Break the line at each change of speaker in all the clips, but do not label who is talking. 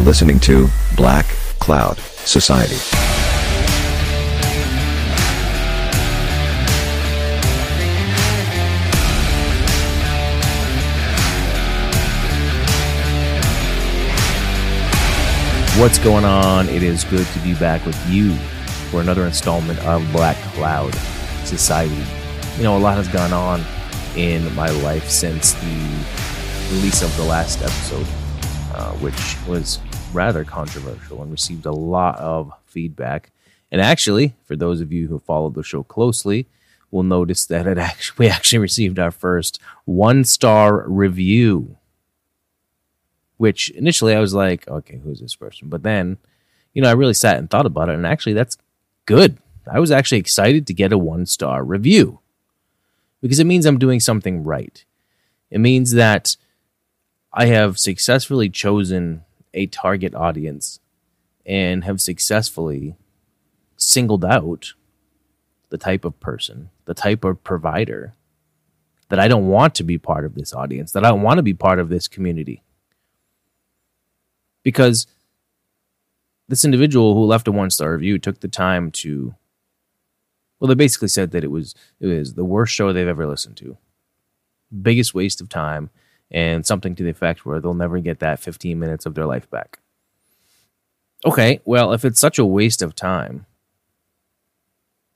listening to Black Cloud Society.
What's going on? It is good to be back with you for another installment of Black Cloud Society. You know, a lot has gone on in my life since the release of the last episode, uh, which was rather controversial and received a lot of feedback. And actually, for those of you who followed the show closely, will notice that it actually we actually received our first one star review which initially I was like, okay, who's this person? But then, you know, I really sat and thought about it, and actually, that's good. I was actually excited to get a one star review because it means I'm doing something right. It means that I have successfully chosen a target audience and have successfully singled out the type of person, the type of provider that I don't want to be part of this audience, that I don't want to be part of this community. Because this individual who left a one star review took the time to well they basically said that it was it was the worst show they've ever listened to. Biggest waste of time and something to the effect where they'll never get that 15 minutes of their life back. Okay well if it's such a waste of time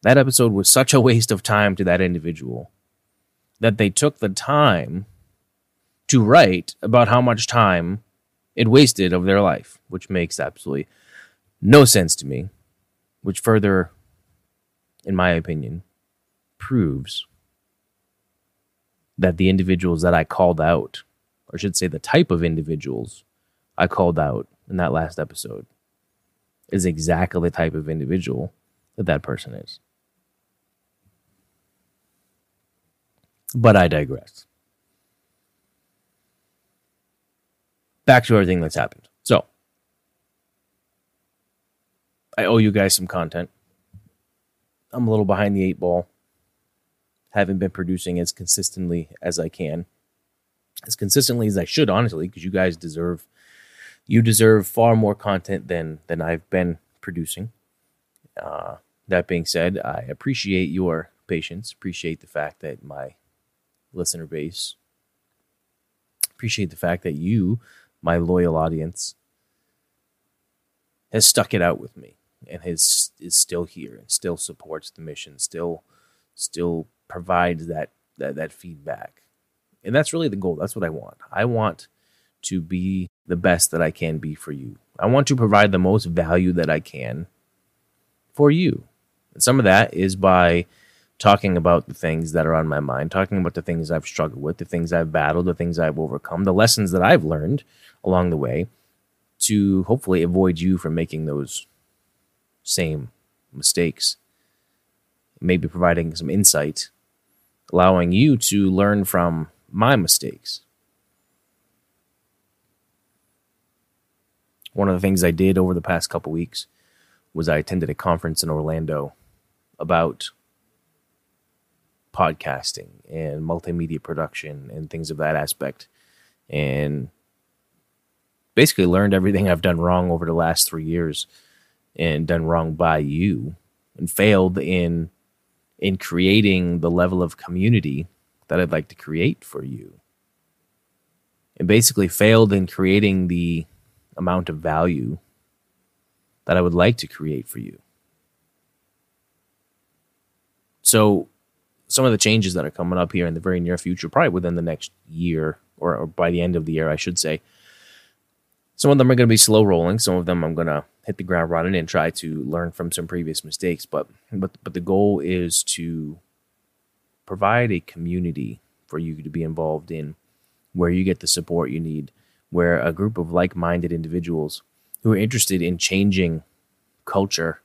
that episode was such a waste of time to that individual that they took the time to write about how much time it wasted of their life, which makes absolutely no sense to me, which further, in my opinion, proves that the individuals that I called out, or I should say the type of individuals I called out in that last episode, is exactly the type of individual that that person is. But I digress. back to everything that's happened. So, I owe you guys some content. I'm a little behind the eight ball. Haven't been producing as consistently as I can, as consistently as I should, honestly, because you guys deserve you deserve far more content than than I've been producing. Uh, that being said, I appreciate your patience. Appreciate the fact that my listener base appreciate the fact that you my loyal audience has stuck it out with me and has is still here and still supports the mission, still still provides that that, that feedback. And that's really the goal. That's what I want. I want to be the best that I can be for you. I want to provide the most value that I can for you. And some of that is by talking about the things that are on my mind, talking about the things I've struggled with, the things I've battled, the things I've overcome, the lessons that I've learned along the way to hopefully avoid you from making those same mistakes. Maybe providing some insight, allowing you to learn from my mistakes. One of the things I did over the past couple weeks was I attended a conference in Orlando about podcasting and multimedia production and things of that aspect. And basically learned everything I've done wrong over the last three years and done wrong by you and failed in in creating the level of community that I'd like to create for you. And basically failed in creating the amount of value that I would like to create for you. So some of the changes that are coming up here in the very near future, probably within the next year or, or by the end of the year, I should say. Some of them are going to be slow rolling. Some of them I'm going to hit the ground running and try to learn from some previous mistakes. But but but the goal is to provide a community for you to be involved in, where you get the support you need, where a group of like-minded individuals who are interested in changing culture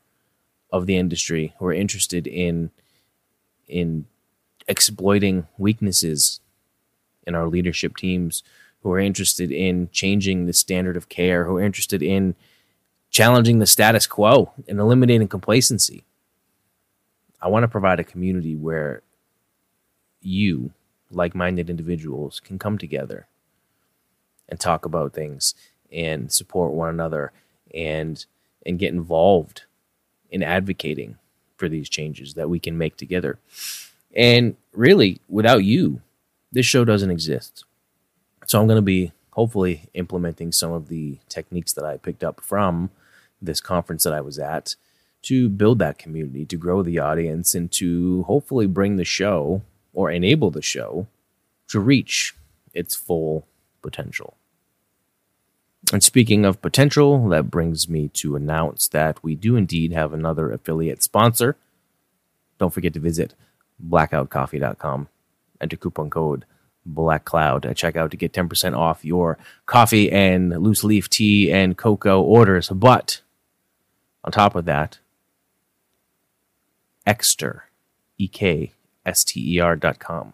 of the industry, who are interested in in exploiting weaknesses in our leadership teams, who are interested in changing the standard of care, who are interested in challenging the status quo and eliminating complacency. I want to provide a community where you, like minded individuals, can come together and talk about things and support one another and and get involved in advocating for these changes that we can make together. And really, without you, this show doesn't exist. So I'm going to be hopefully implementing some of the techniques that I picked up from this conference that I was at to build that community, to grow the audience, and to hopefully bring the show or enable the show to reach its full potential. And speaking of potential, that brings me to announce that we do indeed have another affiliate sponsor. Don't forget to visit blackoutcoffee.com. Enter coupon code BlackCloud at checkout to get 10% off your coffee and loose leaf tea and cocoa orders. But on top of that, Ekster, E K S T E R dot com,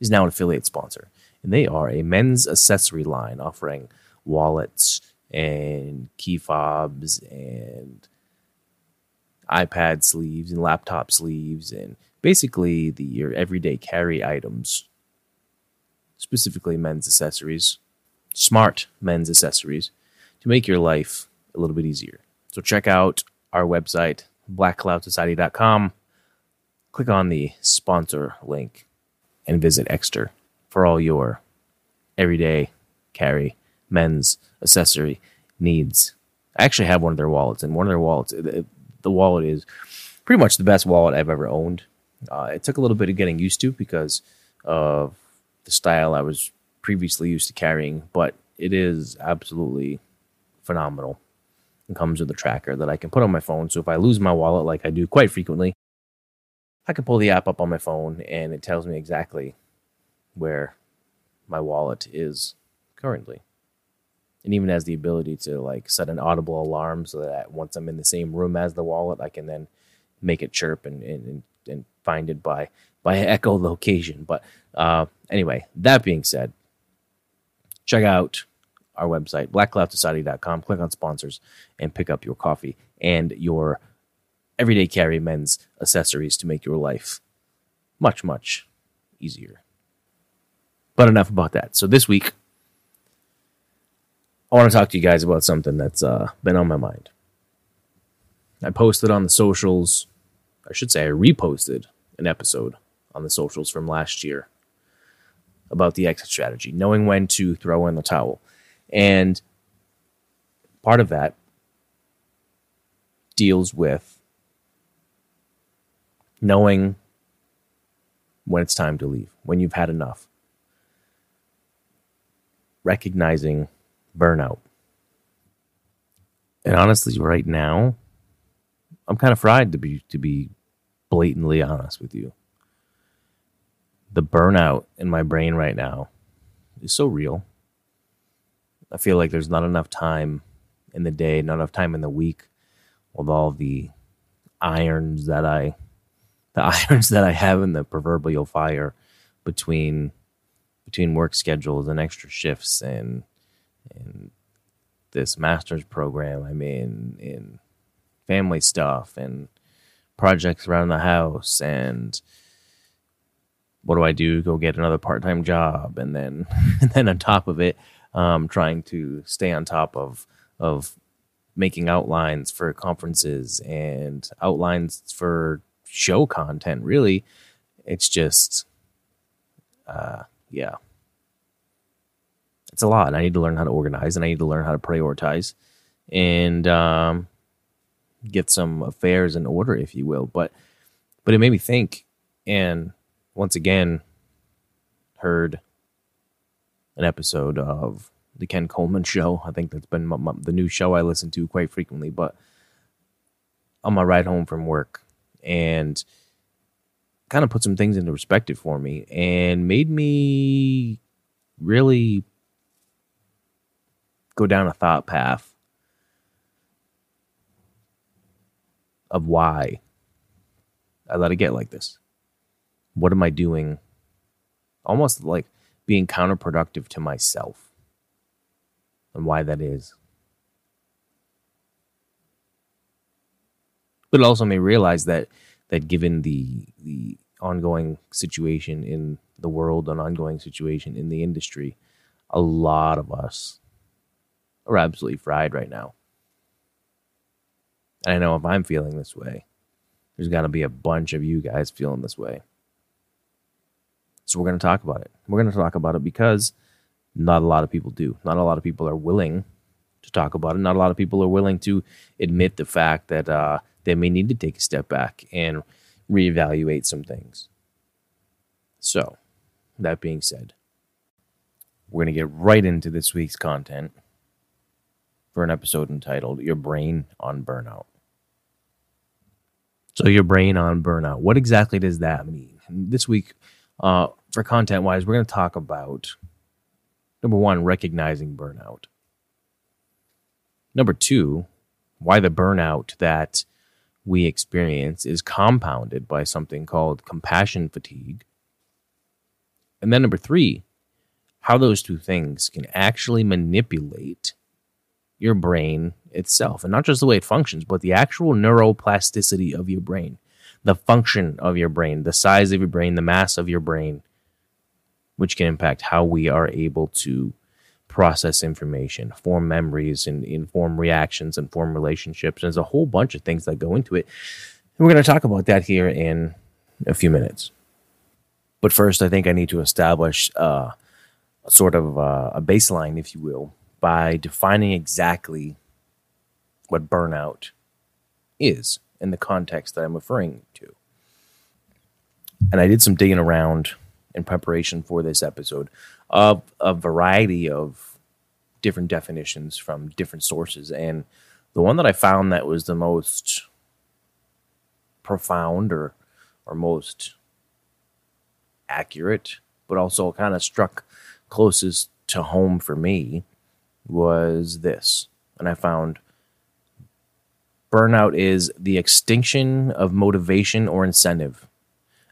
is now an affiliate sponsor. And they are a men's accessory line offering wallets and key fobs and iPad sleeves and laptop sleeves and basically the your everyday carry items, specifically men's accessories, smart men's accessories to make your life a little bit easier. So check out our website blackcloudsociety.com. Click on the sponsor link and visit Ekster for all your everyday carry men's accessory needs. I actually have one of their wallets, and one of their wallets, the, the wallet is pretty much the best wallet I've ever owned. Uh, it took a little bit of getting used to because of the style I was previously used to carrying, but it is absolutely phenomenal. It comes with a tracker that I can put on my phone. So if I lose my wallet, like I do quite frequently, I can pull the app up on my phone and it tells me exactly where my wallet is currently. And even has the ability to like set an audible alarm so that once I'm in the same room as the wallet, I can then make it chirp and, and, and find it by by echolocation. But uh, anyway, that being said, check out our website, blackcloudsociety.com. Click on sponsors and pick up your coffee and your everyday carry men's accessories to make your life much, much easier. But enough about that. So this week, I want to talk to you guys about something that's uh, been on my mind. I posted on the socials, I should say, I reposted an episode on the socials from last year about the exit strategy, knowing when to throw in the towel. And part of that deals with knowing when it's time to leave, when you've had enough, recognizing burnout. And honestly, right now, I'm kind of fried to be to be blatantly honest with you. The burnout in my brain right now is so real. I feel like there's not enough time in the day, not enough time in the week with all the irons that I the irons that I have in the proverbial fire between between work schedules and extra shifts and and this master's program I mean, in family stuff and projects around the house and what do I do? Go get another part time job and then and then on top of it, um, trying to stay on top of of making outlines for conferences and outlines for show content. Really, it's just, uh, yeah, it's a lot. And I need to learn how to organize and I need to learn how to prioritize and um, get some affairs in order, if you will. But but it made me think, and once again, heard an episode of the Ken Coleman show. I think that's been my, my, the new show I listen to quite frequently. But on my ride home from work, and kind of put some things into perspective for me, and made me really go down a thought path of why I let it get like this. What am I doing? Almost like being counterproductive to myself and why that is. But it also may realize that that given the the ongoing situation in the world, an ongoing situation in the industry, a lot of us are absolutely fried right now. And I know if I'm feeling this way, there's got to be a bunch of you guys feeling this way. So we're going to talk about it. We're going to talk about it because not a lot of people do. Not a lot of people are willing to talk about it. Not a lot of people are willing to admit the fact that uh, they may need to take a step back and reevaluate some things. So, that being said, we're going to get right into this week's content for an episode entitled Your Brain on Burnout. So, your brain on burnout. What exactly does that mean? This week, uh, for content wise, we're going to talk about number one, recognizing burnout. Number two, why the burnout that we experience is compounded by something called compassion fatigue. And then number three, how those two things can actually manipulate your brain itself and not just the way it functions, but the actual neuroplasticity of your brain, the function of your brain, the size of your brain, the mass of your brain, which can impact how we are able to process information, form memories, and inform reactions and form relationships. There's a whole bunch of things that go into it. And we're going to talk about that here in a few minutes. But first, I think I need to establish uh, sort of uh, a baseline, if you will, by defining exactly what burnout is in the context that I'm referring to. And I did some digging around in preparation for this episode of a variety of different definitions from different sources. And the one that I found that was the most profound or or most accurate, but also kind of struck closest to home for me was this. And I found burnout is the extinction of motivation or incentive,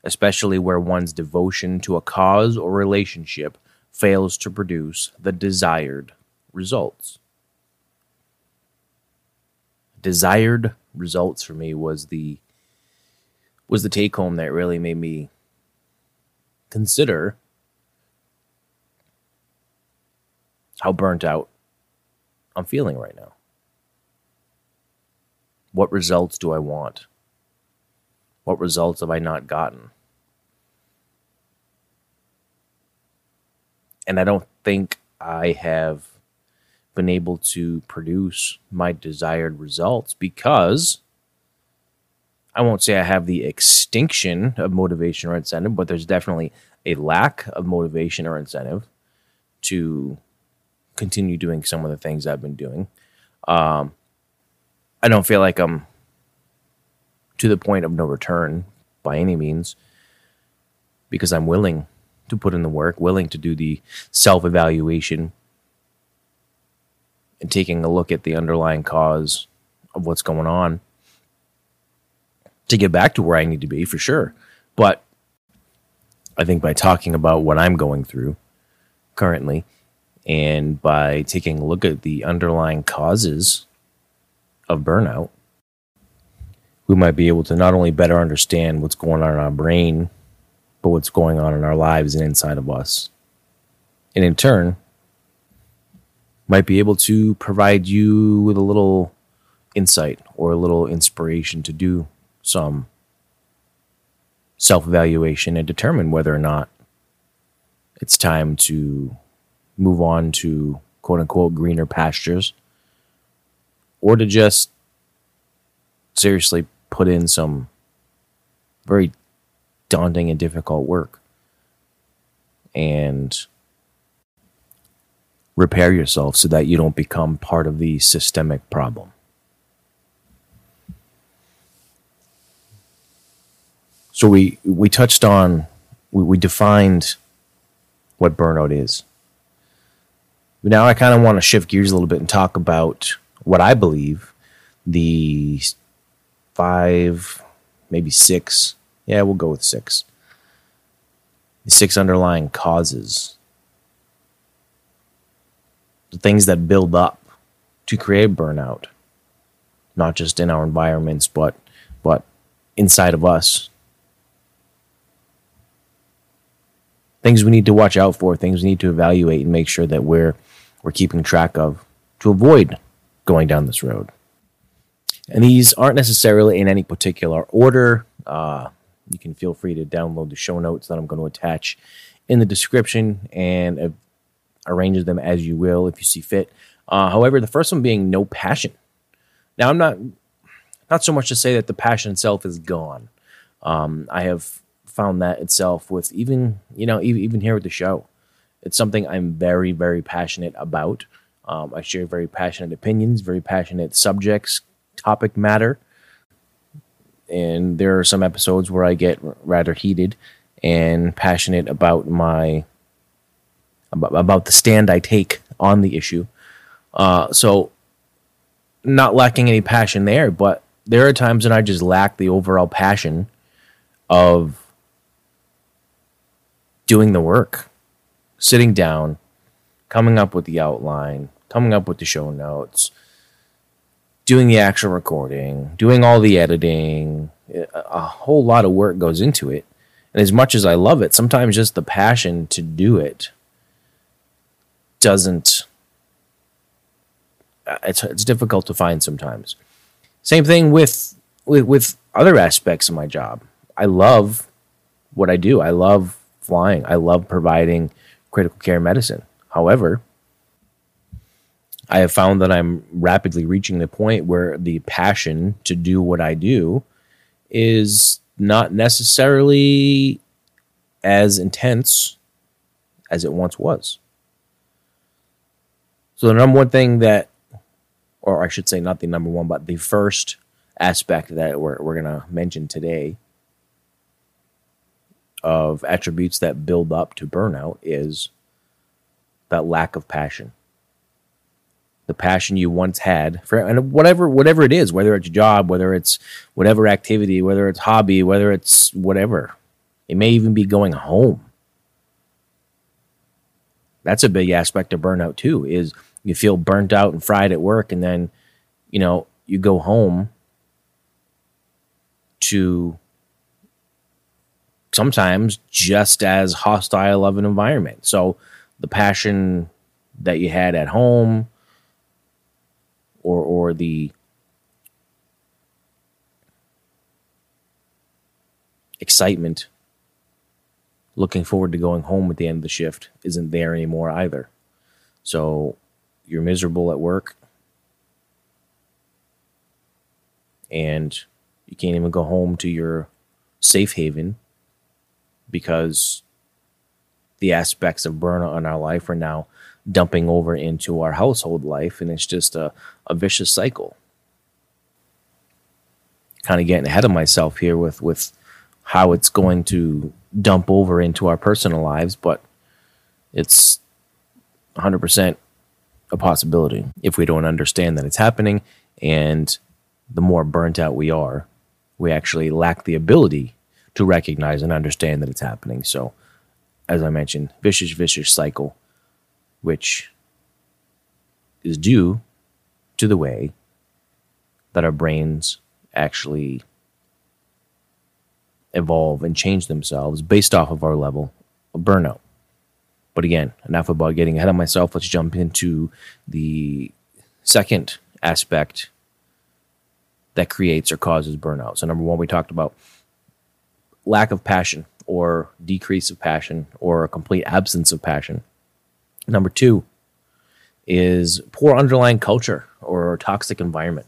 especially where one's devotion to a cause or relationship fails to produce the desired results. Desired results for me was the was the take home that really made me consider how burnt out I'm feeling right now. What results do I want? What results have I not gotten? And I don't think I have been able to produce my desired results because I won't say I have the extinction of motivation or incentive, but there's definitely a lack of motivation or incentive to continue doing some of the things I've been doing. Um, I don't feel like I'm to the point of no return by any means because I'm willing to put in the work, willing to do the self evaluation and taking a look at the underlying cause of what's going on to get back to where I need to be for sure. But I think by talking about what I'm going through currently and by taking a look at the underlying causes of burnout, we might be able to not only better understand what's going on in our brain, but what's going on in our lives and inside of us. And in turn, might be able to provide you with a little insight or a little inspiration to do some self evaluation and determine whether or not it's time to move on to quote unquote greener pastures or to just seriously put in some very daunting and difficult work and repair yourself so that you don't become part of the systemic problem. So we we touched on we, we defined what burnout is. Now I kind of want to shift gears a little bit and talk about what I believe the five, maybe six. Yeah, we'll go with six. The six underlying causes, the things that build up to create burnout, not just in our environments, but but inside of us. Things we need to watch out for, things we need to evaluate and make sure that we're we're keeping track of to avoid going down this road. And these aren't necessarily in any particular order. Uh, you can feel free to download the show notes that I'm going to attach in the description and uh, arrange them as you will if you see fit. Uh, however, the first one being no passion. Now, I'm not not so much to say that the passion itself is gone. Um, I have found that itself with even you know even, here with the show. It's something I'm very very passionate about. Um, I share very passionate opinions, very passionate subjects, topic matter, and there are some episodes where I get rather heated and passionate about my about, the stand I take on the issue. Uh, so, not lacking any passion there, but there are times when I just lack the overall passion of doing the work, sitting down, coming up with the outline, coming up with the show notes, doing the actual recording, doing all the editing. A whole lot of work goes into it. And as much as I love it, sometimes just the passion to do it doesn't uh, it's it's difficult to find sometimes. Same thing with with with other aspects of my job. I love what I do. I love flying. I love providing critical care medicine. However, I have found that I'm rapidly reaching the point where the passion to do what I do is not necessarily as intense as it once was. So the number one thing that, or I should say, not the number one, but the first aspect that we're we're gonna mention today of attributes that build up to burnout is that lack of passion. The passion you once had for and whatever whatever it is, whether it's job, whether it's whatever activity, whether it's hobby, whether it's whatever. It may even be going home. That's a big aspect of burnout too, is you feel burnt out and fried at work and then you know you go home to sometimes just as hostile of an environment so the passion that you had at home or or the excitement looking forward to going home at the end of the shift isn't there anymore either. So you're miserable at work. And you can't even go home to your safe haven because the aspects of burnout in our life are now dumping over into our household life and it's just a, a vicious cycle kind of getting ahead of myself here with with how it's going to dump over into our personal lives but it's 100% a possibility if we don't understand that it's happening. And the more burnt out we are, we actually lack the ability to recognize and understand that it's happening. So, as I mentioned, vicious, vicious cycle, which is due to the way that our brains actually evolve and change themselves based off of our level of burnout. But again, enough about getting ahead of myself. Let's jump into the second aspect that creates or causes burnout. So, number one, we talked about lack of passion or decrease of passion or a complete absence of passion. Number two is poor underlying culture or toxic environment.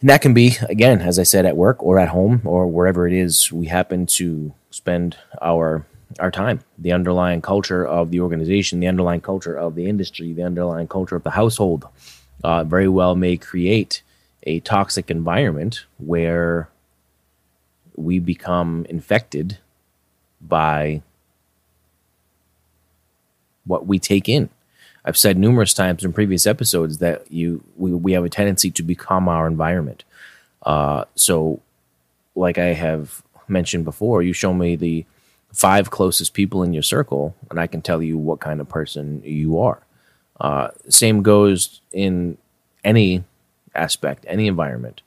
And that can be, again, as I said, at work or at home or wherever it is we happen to spend our our time, the underlying culture of the organization, the underlying culture of the industry, the underlying culture of the household, uh, very well may create a toxic environment where we become infected by what we take in. I've said numerous times in previous episodes that you we, we have a tendency to become our environment. Uh, so, like I have mentioned before, you show me the five closest people in your circle, and I can tell you what kind of person you are. Uh, same goes in any aspect, any environment.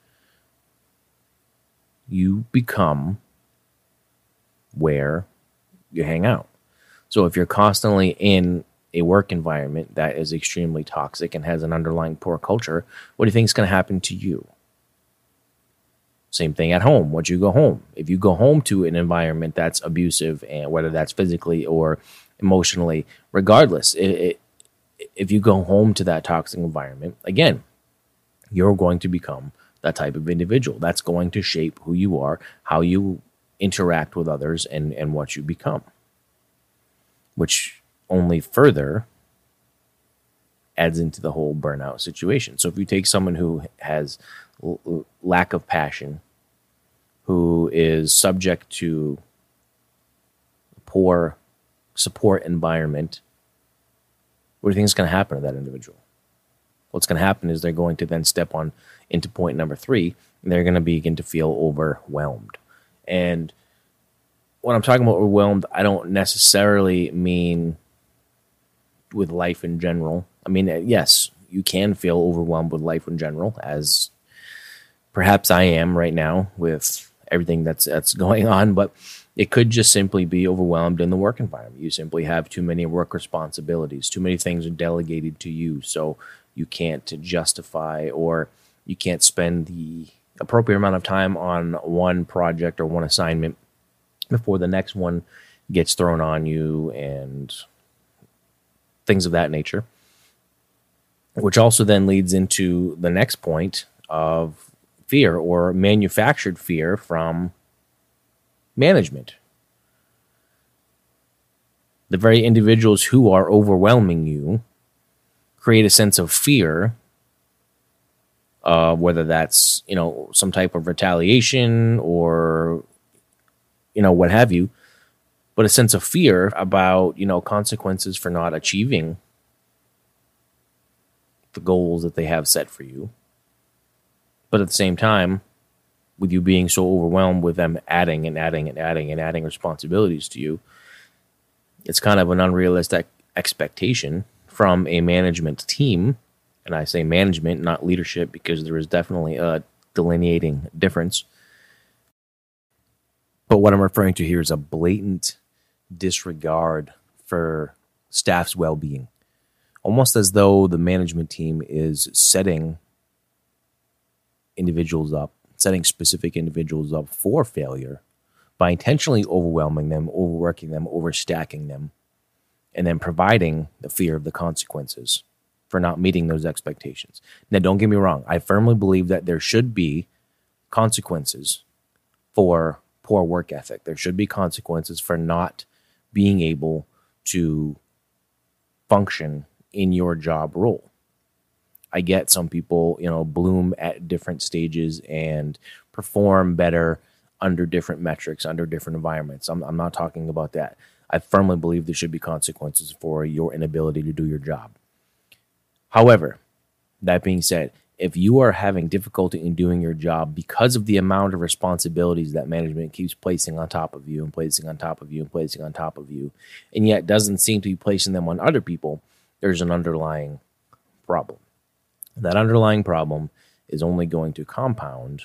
You become where you hang out. So if you're constantly in a work environment that is extremely toxic and has an underlying poor culture, what do you think is going to happen to you? Same thing at home. Once you go home, if you go home to an environment that's abusive, and whether that's physically or emotionally, regardless, it, it, if you go home to that toxic environment, again, you're going to become that type of individual. That's going to shape who you are, how you interact with others, and, and what you become, which only further adds into the whole burnout situation. So if you take someone who has l- lack of passion, who is subject to poor support environment, what do you think is going to happen to that individual? What's going to happen is they're going to then step on into point number three, and they're going to begin to feel overwhelmed. And when I'm talking about overwhelmed, I don't necessarily mean with life in general. I mean, uh, yes, you can feel overwhelmed with life in general, as perhaps I am right now with everything that's that's going on, but it could just simply be overwhelmed in the work environment. You simply have too many work responsibilities, too many things are delegated to you, so you can't justify or you can't spend the appropriate amount of time on one project or one assignment before the next one gets thrown on you and things of that nature. Which also then leads into the next point of fear or manufactured fear from management. The very individuals who are overwhelming you create a sense of fear, uh, whether that's you know some type of retaliation or you know what have you, but a sense of fear about you know consequences for not achieving the goals that they have set for you. But at the same time, with you being so overwhelmed with them adding and adding and adding and adding responsibilities to you, it's kind of an unrealistic expectation from a management team. And I say management, not leadership, because there is definitely a delineating difference. But what I'm referring to here is a blatant disregard for staff's well being, almost as though the management team is setting individuals up, setting specific individuals up for failure by intentionally overwhelming them, overworking them, overstacking them, and then providing the fear of the consequences for not meeting those expectations. Now, don't get me wrong, I firmly believe that there should be consequences for poor work ethic. There should be consequences for not being able to function in your job role. I get some people, you know, bloom at different stages and perform better under different metrics, under different environments. I'm, I'm not talking about that. I firmly believe there should be consequences for your inability to do your job. However, that being said, if you are having difficulty in doing your job because of the amount of responsibilities that management keeps placing on top of you and placing on top of you and placing on top of you, and yet doesn't seem to be placing them on other people, there's an underlying problem. That underlying problem is only going to compound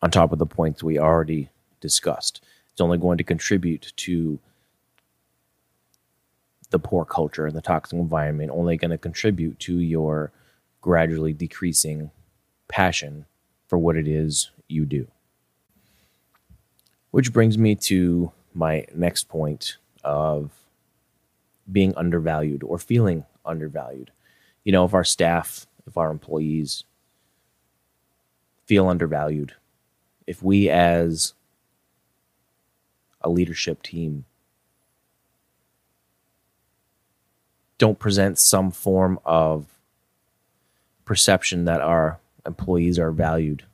on top of the points we already discussed. It's only going to contribute to the poor culture and the toxic environment, only going to contribute to your gradually decreasing passion for what it is you do. Which brings me to my next point of being undervalued or feeling undervalued. You know, if our staff if our employees feel undervalued, if we as a leadership team don't present some form of perception that our employees are valued.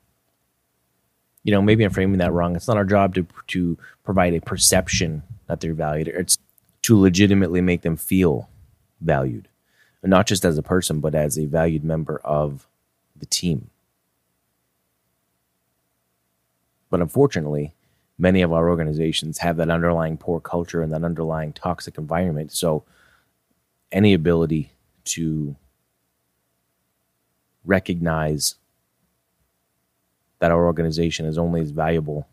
You know, maybe I'm framing that wrong. It's not our job to to provide a perception that they're valued. It's to legitimately make them feel valued not just as a person, but as a valued member of the team. But unfortunately, many of our organizations have that underlying poor culture and that underlying toxic environment. So, any ability to recognize that our organization is only as valuable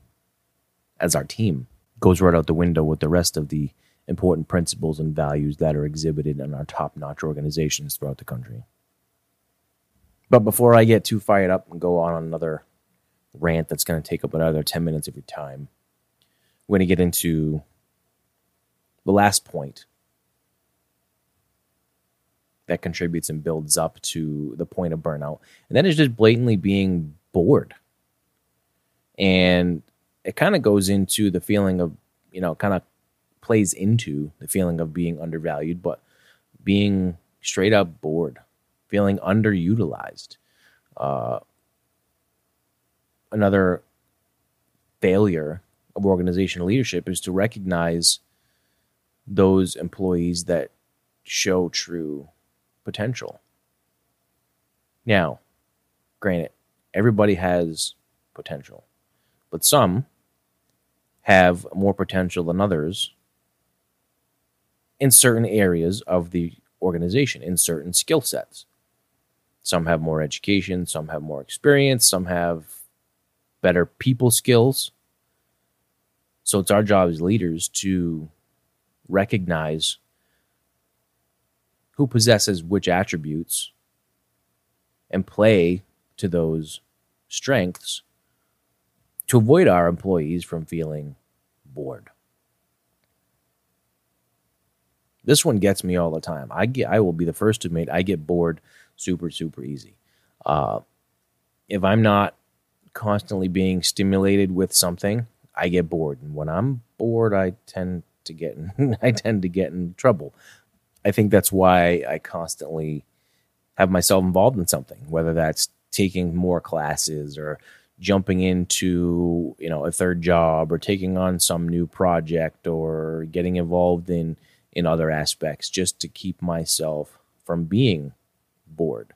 as our team goes right out the window with the rest of the important principles and values that are exhibited in our top notch organizations throughout the country. But before I get too fired up and go on another rant that's going to take up another 10 minutes of your time, we're going to get into the last point that contributes and builds up to the point of burnout. And then is just blatantly being bored. And it kind of goes into the feeling of, you know, kind of plays into the feeling of being undervalued, but being straight up bored, feeling underutilized. Uh, another failure of organizational leadership is to recognize those employees that show true potential. Now, granted, everybody has potential, but some have more potential than others in certain areas of the organization, in certain skill sets. Some have more education, some have more experience, some have better people skills. So it's our job as leaders to recognize who possesses which attributes and play to those strengths to avoid our employees from feeling bored. This one gets me all the time. I get I will be the first to admit I get bored super super easy. Uh, if I'm not constantly being stimulated with something, I get bored, and when I'm bored, I tend to get in, I tend to get in trouble. I think that's why I constantly have myself involved in something, whether that's taking more classes or jumping into you know a third job or taking on some new project or getting involved in in other aspects just to keep myself from being bored.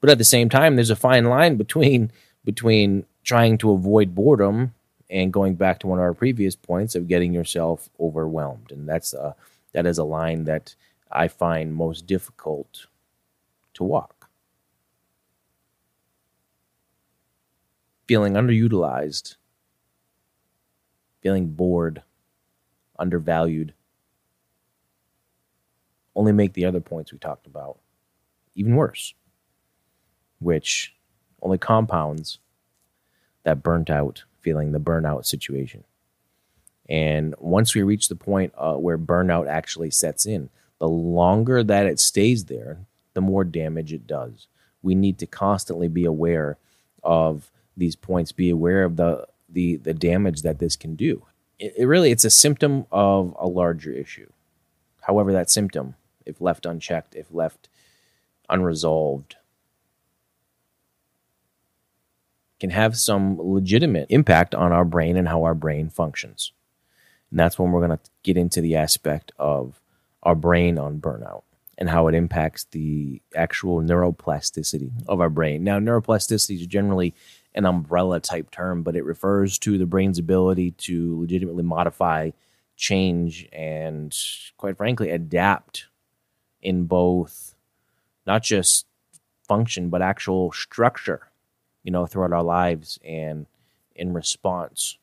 But at the same time, there's a fine line between between trying to avoid boredom and going back to one of our previous points of getting yourself overwhelmed. And that's a, that is a line that I find most difficult to walk. Feeling underutilized, feeling bored, undervalued, only make the other points we talked about even worse, which only compounds that burnt out feeling, the burnout situation. And once we reach the point uh, where burnout actually sets in, the longer that it stays there, the more damage it does. We need to constantly be aware of these points, be aware of the the the damage that this can do. It, it really it's a symptom of a larger issue. However, that symptom if left unchecked, if left unresolved, can have some legitimate impact on our brain and how our brain functions. And that's when we're going to get into the aspect of our brain on burnout and how it impacts the actual neuroplasticity of our brain. Now, neuroplasticity is generally an umbrella type term, but it refers to the brain's ability to legitimately modify, change, and quite frankly, adapt in both not just function but actual structure you know throughout our lives and in response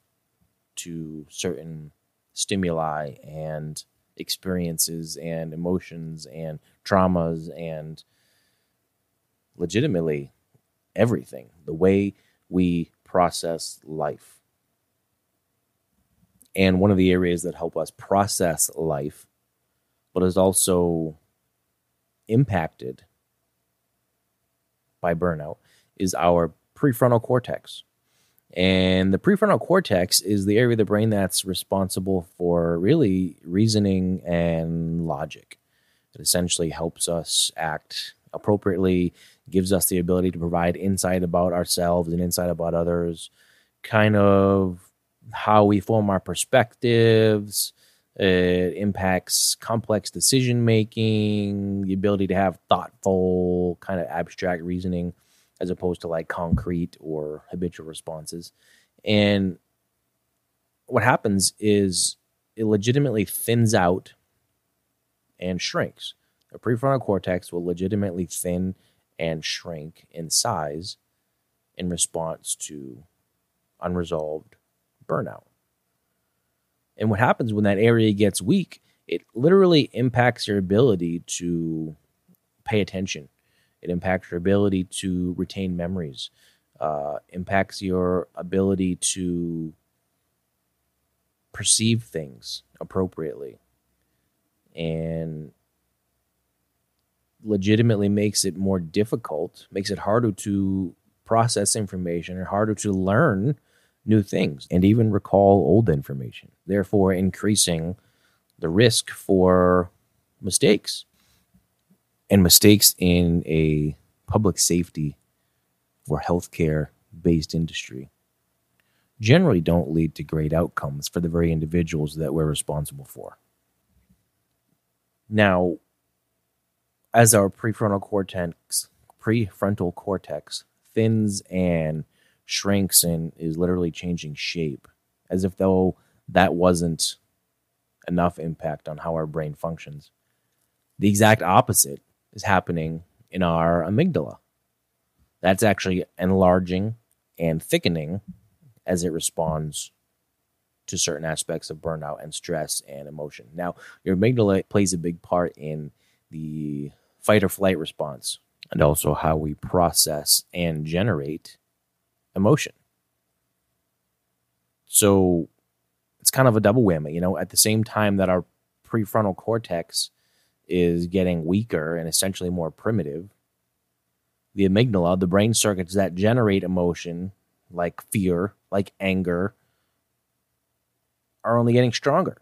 to certain stimuli and experiences and emotions and traumas and legitimately everything the way we process life and one of the areas that help us process life but is also impacted by burnout is our prefrontal cortex. And the prefrontal cortex is the area of the brain that's responsible for really reasoning and logic. It essentially helps us act appropriately, gives us the ability to provide insight about ourselves and insight about others, kind of how we form our perspectives, it impacts complex decision making, the ability to have thoughtful, kind of abstract reasoning, as opposed to like concrete or habitual responses. And what happens is it legitimately thins out and shrinks. The prefrontal cortex will legitimately thin and shrink in size in response to unresolved burnout. And what happens when that area gets weak it literally impacts your ability to pay attention. It impacts your ability to retain memories. Uh, impacts your ability to perceive things appropriately, and legitimately makes it more difficult, makes it harder to process information and harder to learn new things and even recall old information, therefore increasing the risk for mistakes and mistakes in a public safety or healthcare based industry generally don't lead to great outcomes for the very individuals that we're responsible for. Now, as our prefrontal cortex prefrontal cortex thins and shrinks and is literally changing shape as if though that wasn't enough impact on how our brain functions the exact opposite is happening in our amygdala. That's actually enlarging and thickening as it responds to certain aspects of burnout and stress and emotion. Now your amygdala plays a big part in the fight or flight response, and also how we process and generate emotion. So it's kind of a double whammy, you know, at the same time that our prefrontal cortex is getting weaker and essentially more primitive, the amygdala, the brain circuits that generate emotion like fear, like anger, are only getting stronger.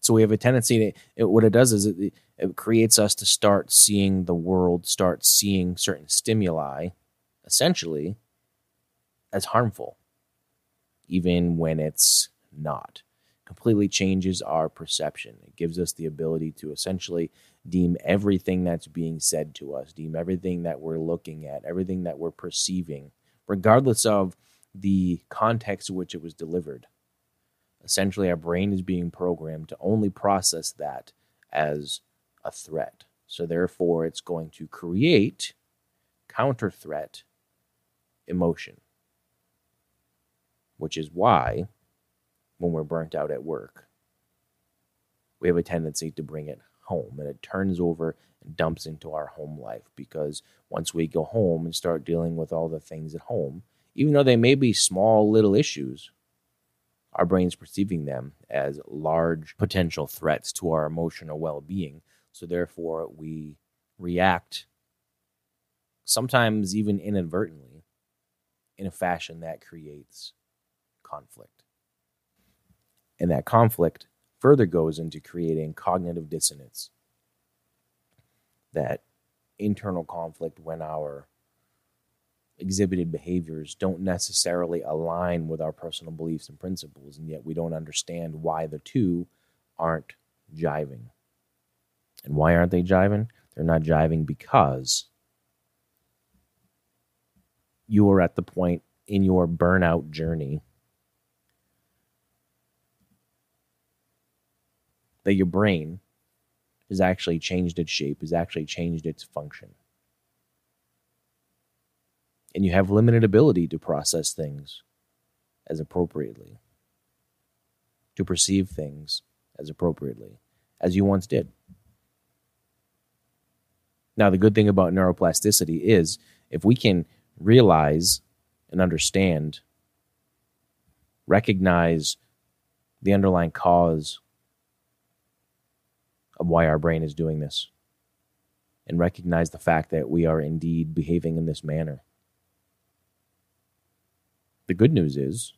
So we have a tendency to, it, what it does is it, it creates us to start seeing the world, start seeing certain stimuli, essentially, as harmful, even when it's not. Completely changes our perception. It gives us the ability to essentially deem everything that's being said to us, deem everything that we're looking at, everything that we're perceiving, regardless of the context in which it was delivered. Essentially, our brain is being programmed to only process that as a threat. So therefore, it's going to create counter threat emotion, which is why when we're burnt out at work, we have a tendency to bring it home and it turns over and dumps into our home life because once we go home and start dealing with all the things at home, even though they may be small little issues, our brain's perceiving them as large potential threats to our emotional well being. So therefore, we react sometimes even inadvertently in a fashion that creates conflict. And that conflict further goes into creating cognitive dissonance. That internal conflict when our exhibited behaviors don't necessarily align with our personal beliefs and principles, and yet we don't understand why the two aren't jiving. And why aren't they jiving? They're not jiving because you are at the point in your burnout journey that your brain has actually changed its shape, has actually changed its function. And you have limited ability to process things as appropriately, to perceive things as appropriately as you once did. Now, the good thing about neuroplasticity is if we can realize and understand, recognize the underlying cause of why our brain is doing this, and recognize the fact that we are indeed behaving in this manner. The good news is,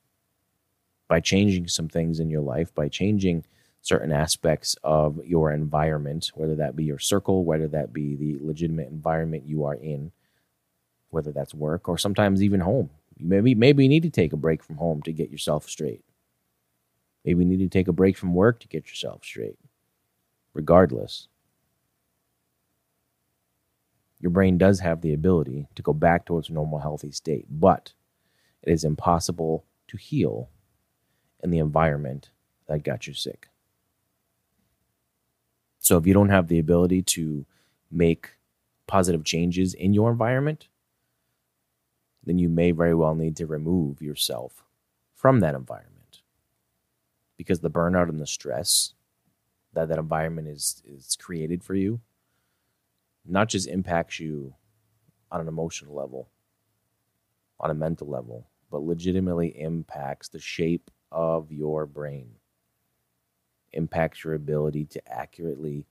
by changing some things in your life, by changing certain aspects of your environment, whether that be your circle, whether that be the legitimate environment you are in, whether that's work or sometimes even home. Maybe maybe you need to take a break from home to get yourself straight. Maybe you need to take a break from work to get yourself straight. Regardless, your brain does have the ability to go back to its normal healthy state, but it is impossible to heal in the environment that got you sick. So if you don't have the ability to make positive changes in your environment, then you may very well need to remove yourself from that environment because the burnout and the stress that that environment is is created for you not just impacts you on an emotional level, on a mental level, but legitimately impacts the shape of your brain, impacts your ability to accurately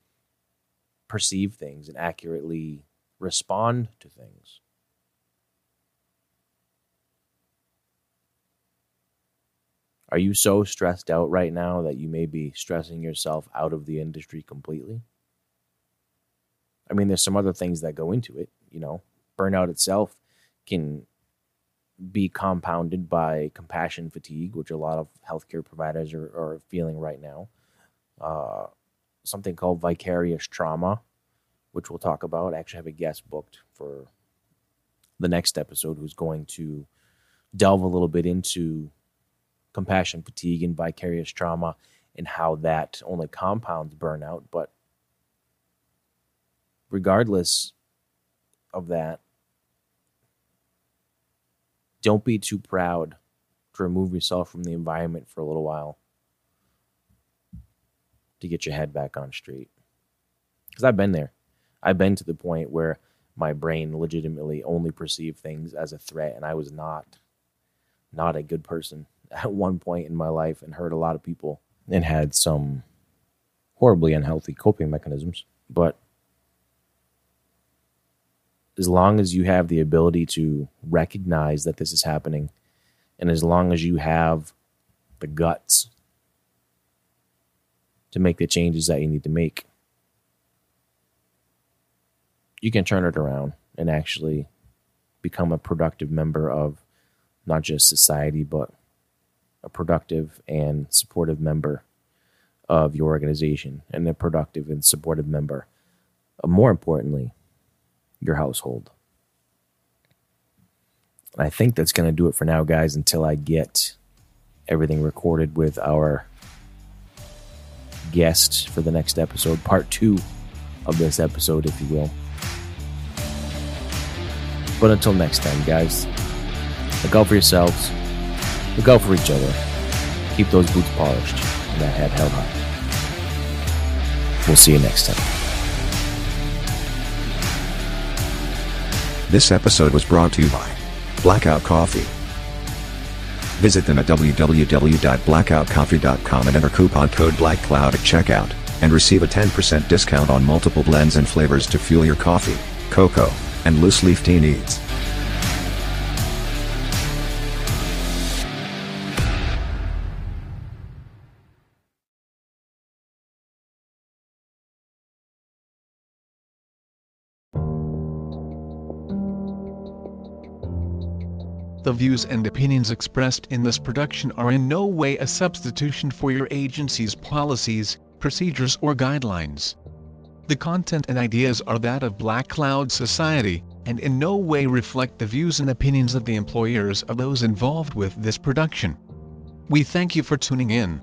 perceive things and accurately respond to things. Are you so stressed out right now that you may be stressing yourself out of the industry completely? I mean, there's some other things that go into it. You know, burnout itself can be compounded by compassion fatigue, which a lot of healthcare providers are, are feeling right now. Uh, something called vicarious trauma, which we'll talk about. I actually have a guest booked for the next episode who's going to delve a little bit into compassion fatigue and vicarious trauma and how that only compounds burnout. But regardless of that, don't be too proud to remove yourself from the environment for a little while to get your head back on straight. Because I've been there. I've been to the point where my brain legitimately only perceived things as a threat, and I was not not a good person at one point in my life and hurt a lot of people and had some horribly unhealthy coping mechanisms. But as long as you have the ability to recognize that this is happening, and as long as you have the guts to make the changes that you need to make, you can turn it around and actually become a productive member of not just society, but a productive and supportive member of your organization and a productive and supportive member, uh, more importantly, your household. I think that's going to do it for now, guys, until I get everything recorded with our guest for the next episode, part two of this episode, if you will. But until next time, guys, look out for yourselves, look out for each other, keep those boots polished, and that head held high. We'll see you next time.
This episode was brought to you by Blackout Coffee. Visit them at www.blackoutcoffee.com and enter coupon code BLACKCLOUD at checkout, and receive a 10% discount on multiple blends and flavors to fuel your coffee, cocoa, and loose leaf tea needs.
The views and opinions expressed in this production are in no way a substitution for your agency's policies, procedures or guidelines. The content and ideas are that of Black Cloud Society, and in no way reflect the views and opinions of the employers of those involved with this production. We thank you for tuning in.